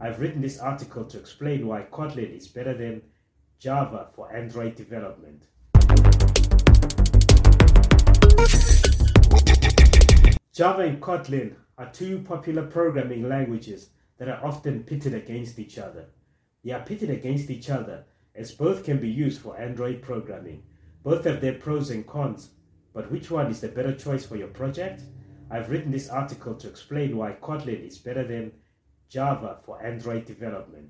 I've written this article to explain why Kotlin is better than Java for Android development. Java and Kotlin are two popular programming languages that are often pitted against each other. They are pitted against each other as both can be used for Android programming. Both have their pros and cons, but which one is the better choice for your project? I've written this article to explain why Kotlin is better than Java for Android development.